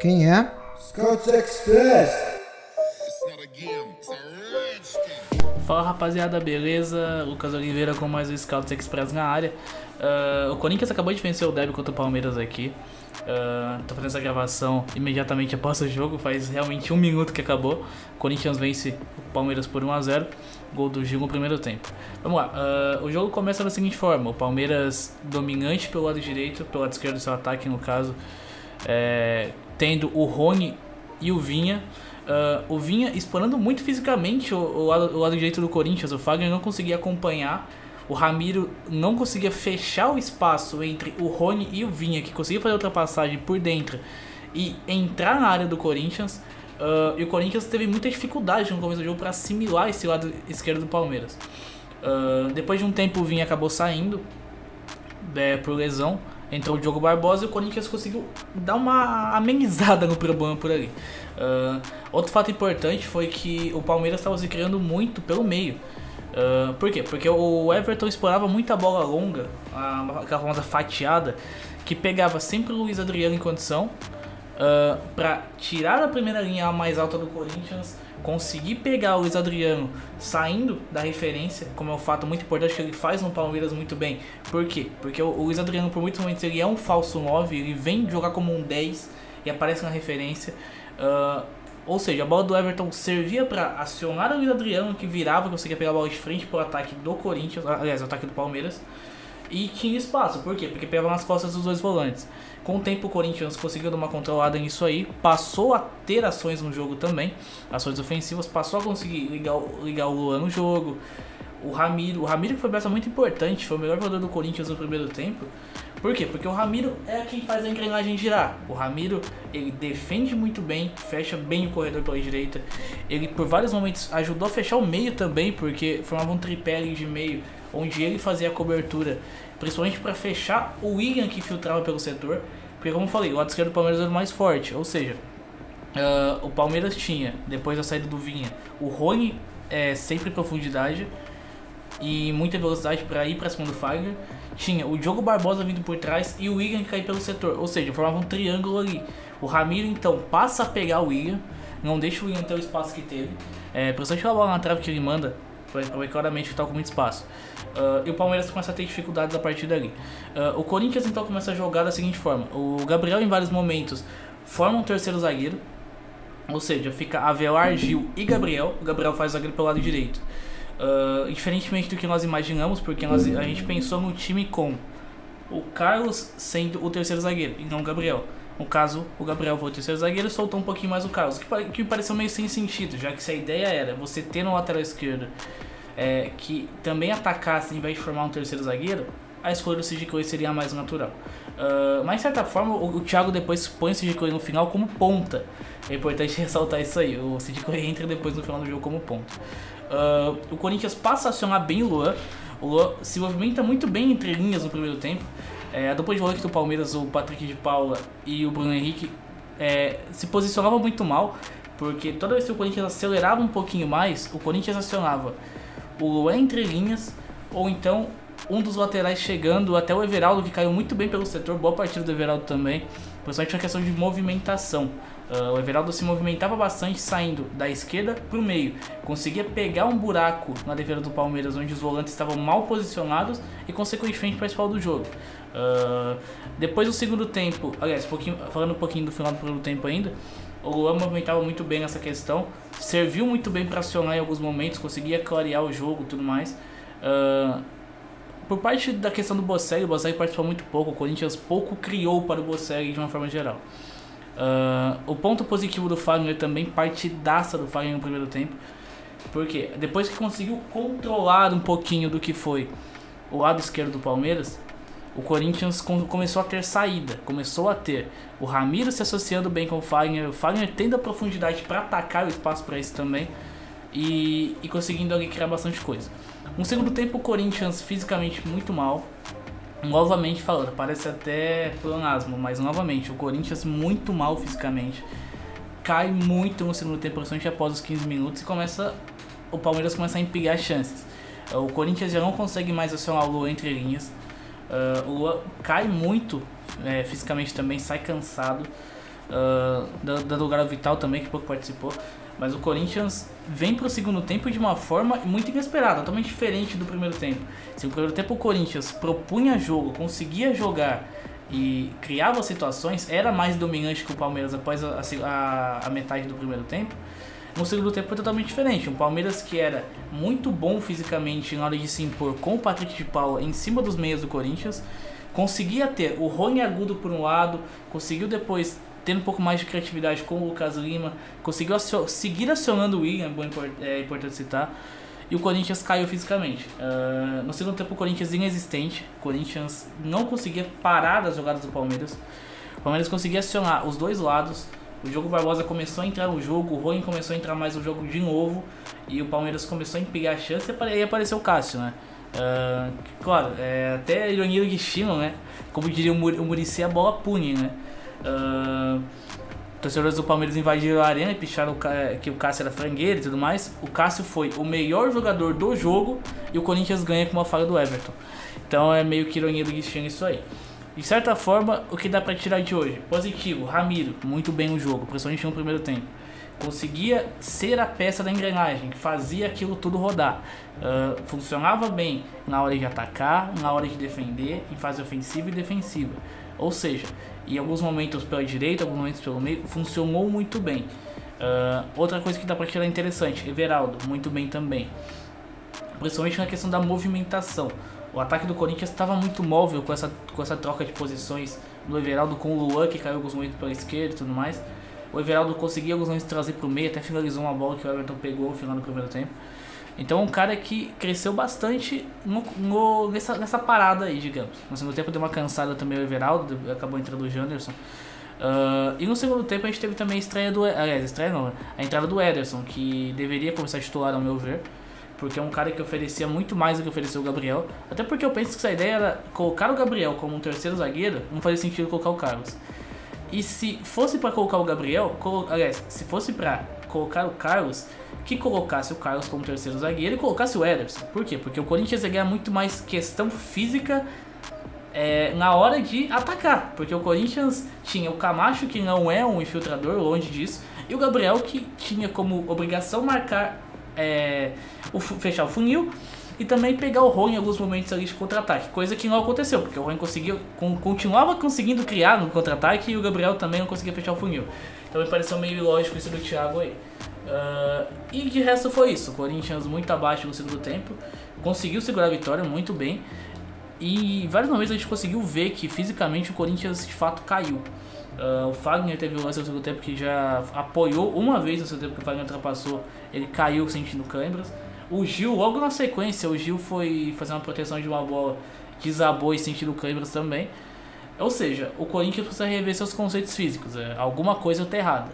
Quem é? Scouts Express! Fala rapaziada, beleza? Lucas Oliveira com mais o Scouts Express na área. Uh, o Corinthians acabou de vencer o Derby contra o Palmeiras aqui. Uh, tô fazendo essa gravação imediatamente após o jogo, faz realmente um minuto que acabou. O Corinthians vence o Palmeiras por 1x0, gol do Gil no primeiro tempo. Vamos lá, uh, o jogo começa da seguinte forma: o Palmeiras dominante pelo lado direito, pelo lado esquerdo do seu ataque, no caso, é, tendo o Rony e o Vinha. Uh, o Vinha explorando muito fisicamente o, o, lado, o, lado, direito do Corinthians. O Fagner não conseguia acompanhar. O Ramiro não conseguia fechar o espaço entre o Rony e o Vinha, que conseguia fazer ultrapassagem por dentro e entrar na área do Corinthians. Uh, e o Corinthians teve muita dificuldade no começo do jogo para assimilar esse lado esquerdo do Palmeiras. Uh, depois de um tempo, o Vinha acabou saindo é, por lesão. Entrou o Diogo Barbosa e o Corinthians conseguiu dar uma amenizada no problema por ali. Uh, outro fato importante foi que o Palmeiras estava se criando muito pelo meio. Uh, por quê? Porque o Everton explorava muita bola longa, aquela famosa fatiada, que pegava sempre o Luiz Adriano em condição uh, para tirar a primeira linha mais alta do Corinthians, conseguir pegar o Luiz Adriano saindo da referência, como é um fato muito importante que ele faz no Palmeiras muito bem. Por quê? Porque o, Luiz Adriano, por muitos momentos, ele é um falso 9, ele vem jogar como um 10 e aparece na referência. Uh, ou seja, a bola do Everton servia para acionar o Luiz Adriano, que virava, conseguia pegar a bola de frente para ataque do Corinthians, aliás, o ataque do Palmeiras. E tinha espaço, por quê? Porque pegava nas costas dos dois volantes. Com o tempo, o Corinthians conseguiu dar uma controlada nisso aí, passou a ter ações no jogo também, ações ofensivas, passou a conseguir ligar, ligar o Luan no jogo. O Ramiro, o Ramiro que foi uma peça muito importante, foi o melhor jogador do Corinthians no primeiro tempo. Por quê? Porque o Ramiro é quem faz a engrenagem girar. O Ramiro, ele defende muito bem, fecha bem o corredor pela direita. Ele, por vários momentos, ajudou a fechar o meio também, porque formava um tripé de meio, onde ele fazia a cobertura, principalmente para fechar o William que filtrava pelo setor. Porque, como eu falei, o lado esquerdo do Palmeiras era o mais forte, ou seja, uh, o Palmeiras tinha, depois da saída do Vinha, o Rony é, sempre em profundidade e muita velocidade para ir para cima do Fagner tinha o Diogo Barbosa vindo por trás e o William cair pelo setor. Ou seja, formava um triângulo ali. O Ramiro então passa a pegar o William, não deixa o William ter o espaço que teve. É, principalmente a bola na trave que ele manda, foi claramente que tá com muito espaço. Uh, e o Palmeiras começa a ter dificuldades a partir dali. Uh, o Corinthians então começa a jogar da seguinte forma: o Gabriel, em vários momentos, forma um terceiro zagueiro. Ou seja, fica Avelar, Gil e Gabriel. O Gabriel faz o zagueiro pelo lado direito. Uh, diferentemente do que nós imaginamos, porque nós, a gente pensou no time com o Carlos sendo o terceiro zagueiro e não o Gabriel. No caso, o Gabriel foi o terceiro zagueiro e soltou um pouquinho mais o Carlos, que, que pareceu meio sem sentido, já que se a ideia era você ter no lateral esquerdo é, que também atacasse em vez de formar um terceiro zagueiro, a escolha do Cid seria a mais natural. Uh, mas de certa forma, o, o Thiago depois põe o Cid no final como ponta. É importante ressaltar isso aí. O Cid entra depois no final do jogo como ponta. Uh, o Corinthians passa a acionar bem o Luan. O Luan se movimenta muito bem entre linhas no primeiro tempo. É, a dupla de volante do Palmeiras, o Patrick de Paula e o Bruno Henrique, é, se posicionavam muito mal, porque toda vez que o Corinthians acelerava um pouquinho mais, o Corinthians acionava o Luan entre linhas, ou então um dos laterais chegando até o Everaldo, que caiu muito bem pelo setor, boa partida do Everaldo também, principalmente na questão de movimentação. Uh, o Everaldo se movimentava bastante saindo da esquerda para o meio. Conseguia pegar um buraco na defesa do Palmeiras onde os volantes estavam mal posicionados e consequentemente participar do jogo. Uh, depois do segundo tempo, aliás, pouquinho, falando um pouquinho do final do primeiro tempo ainda, o Luan movimentava muito bem nessa questão, serviu muito bem para acionar em alguns momentos, conseguia clarear o jogo e tudo mais. Uh, por parte da questão do Bocelli, o Bocelli participou muito pouco, o Corinthians pouco criou para o Bocelli de uma forma geral. Uh, o ponto positivo do Fagner também, partidaça do Fagner no primeiro tempo. Porque depois que conseguiu controlar um pouquinho do que foi o lado esquerdo do Palmeiras, o Corinthians começou a ter saída, começou a ter o Ramiro se associando bem com o Fagner, o Fagner tendo a profundidade para atacar o espaço para isso também e, e conseguindo ali criar bastante coisa. No segundo tempo, o Corinthians fisicamente muito mal, novamente falando, parece até pleonasmo, mas novamente, o Corinthians muito mal fisicamente. Cai muito no segundo tempo, principalmente após os 15 minutos, e começa. O Palmeiras começa a empilhar chances. O Corinthians já não consegue mais acionar o Lua entre linhas. Uh, o Lua cai muito é, fisicamente também, sai cansado. uh, dando lugar ao Vital também, que pouco participou. Mas o Corinthians vem para o segundo tempo de uma forma muito inesperada, totalmente diferente do primeiro tempo. Se no primeiro tempo o Corinthians propunha jogo, conseguia jogar e criava situações, era mais dominante que o Palmeiras após a, a, a metade do primeiro tempo. No segundo tempo foi totalmente diferente. Um Palmeiras que era muito bom fisicamente na hora de se impor com o Patrick de Paula em cima dos meias do Corinthians. Conseguia ter o Rony agudo por um lado, conseguiu depois ter um pouco mais de criatividade com o Lucas Lima, conseguiu seguir acionando o William, é, é importante citar, e o Corinthians caiu fisicamente. Uh, no segundo tempo, o Corinthians inexistente, o Corinthians não conseguia parar as jogadas do Palmeiras. O Palmeiras conseguia acionar os dois lados, o Diogo Barbosa começou a entrar no jogo, o Rony começou a entrar mais no jogo de novo e o Palmeiras começou a pegar a chance e aí apareceu o Cássio, né? Uh, claro, é até ironia do destino, né? Como diria o, Mur o Muricy, a bola pune, né? Uh, torcedores do Palmeiras invadiram a arena e picharam que o Cássio era frangueiro e tudo mais. O Cássio foi o melhor jogador do jogo e o Corinthians ganha com uma falha do Everton. Então é meio que ironia do destino isso aí. De certa forma, o que dá para tirar de hoje? Positivo, Ramiro, muito bem no jogo, principalmente no primeiro tempo. Conseguia ser a peça da engrenagem, fazia aquilo tudo rodar. Uh, funcionava bem na hora de atacar, na hora de defender, em fase ofensiva e defensiva. Ou seja, em alguns momentos pela direita, alguns momentos pelo meio, funcionou muito bem. Uh, outra coisa que dá para tirar interessante, Everaldo, muito bem também. Principalmente na questão da movimentação. O ataque do Corinthians estava muito móvel com essa, com essa troca de posições do Everaldo com o Luan, que caiu alguns momentos pela esquerda e tudo mais. O Everaldo conseguia alguns momentos trazer para o meio, até finalizou uma bola que o Everton pegou no final do primeiro tempo. Então, um cara que cresceu bastante no, no, nessa, nessa parada aí, digamos. No segundo tempo deu uma cansada também o Everaldo, acabou entrando o Janderson. Uh, e no segundo tempo a gente teve também a estreia do. Aliás, estreia não, a entrada do Ederson, que deveria começar a titular, ao meu ver porque é um cara que oferecia muito mais do que ofereceu o Gabriel. Até porque eu penso que essa ideia era colocar o Gabriel como um terceiro zagueiro, não fazia sentido colocar o Carlos. E se fosse para colocar o Gabriel, colo... aliás, se fosse para colocar o Carlos, que colocasse o Carlos como terceiro zagueiro e colocasse o Ederson. Por quê? Porque o Corinthians ia ganhar muito mais questão física é, na hora de atacar. Porque o Corinthians tinha o Camacho, que não é um infiltrador, longe disso, e o Gabriel, que tinha como obrigação marcar é, o, fechar o funil e também pegar o Rony em alguns momentos ali de contra-ataque, coisa que não aconteceu, porque o Rony conseguiu, continuava conseguindo criar no contra-ataque e o Gabriel também não conseguia fechar o funil. Então me pareceu meio lógico isso do Thiago aí. Uh, e de resto foi isso, o Corinthians muito abaixo no segundo tempo, conseguiu segurar a vitória muito bem e vários momentos a gente conseguiu ver que fisicamente o Corinthians de fato caiu. Uh, o Fagner teve um lance no segundo tempo que já apoiou uma vez no segundo tempo que o Fagner ultrapassou, ele caiu sentindo câimbras. O Gil, logo na sequência, o Gil foi fazer uma proteção de uma bola, desabou e sentindo câimbras também. Ou seja, o Corinthians precisa rever seus conceitos físicos, é, alguma coisa está errada.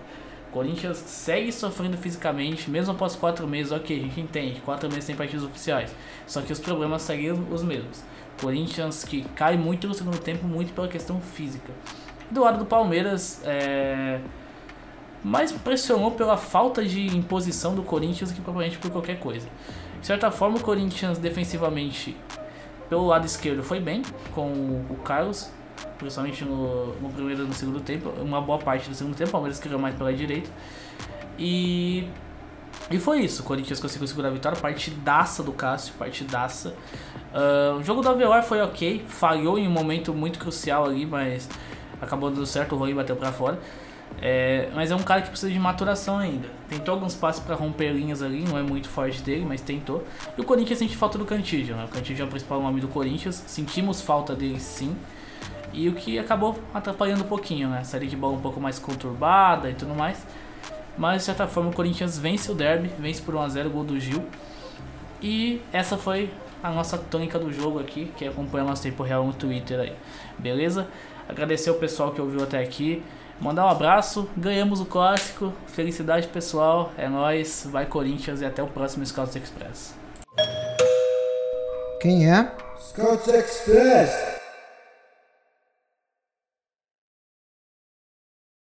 O Corinthians segue sofrendo fisicamente, mesmo após quatro meses, ok, a gente entende, quatro meses sem partidos oficiais. Só que os problemas seguem os mesmos. Corinthians que cai muito no segundo tempo, muito pela questão física. Do lado do Palmeiras, é, mais pressionou pela falta de imposição do Corinthians que propriamente por qualquer coisa. De certa forma, o Corinthians defensivamente, pelo lado esquerdo, foi bem com o Carlos, principalmente no, no primeiro e no segundo tempo. Uma boa parte do segundo tempo, o Palmeiras criou mais pela direita. E, e foi isso. O Corinthians conseguiu segurar a vitória. Partidaça do Cássio, partidaça. Uh, o jogo do Avelar foi ok, falhou em um momento muito crucial ali, mas acabou dando certo, o Rui bateu para fora. É, mas é um cara que precisa de maturação ainda. Tentou alguns passos para romper linhas ali, não é muito forte dele, mas tentou. E o Corinthians sente falta do Cantígio, né? O Cantígio é o principal nome do Corinthians, sentimos falta dele sim. E o que acabou atrapalhando um pouquinho, né? Série de bola um pouco mais conturbada e tudo mais. Mas de certa forma o Corinthians vence o derby, vence por 1x0 o gol do Gil. E essa foi a nossa tônica do jogo aqui, que acompanha nosso tempo real no Twitter aí. Beleza? Agradecer o pessoal que ouviu até aqui. Mandar um abraço, ganhamos o clássico. Felicidade pessoal, é nós, vai Corinthians e até o próximo Scouts Express. Quem é? Scouts Express.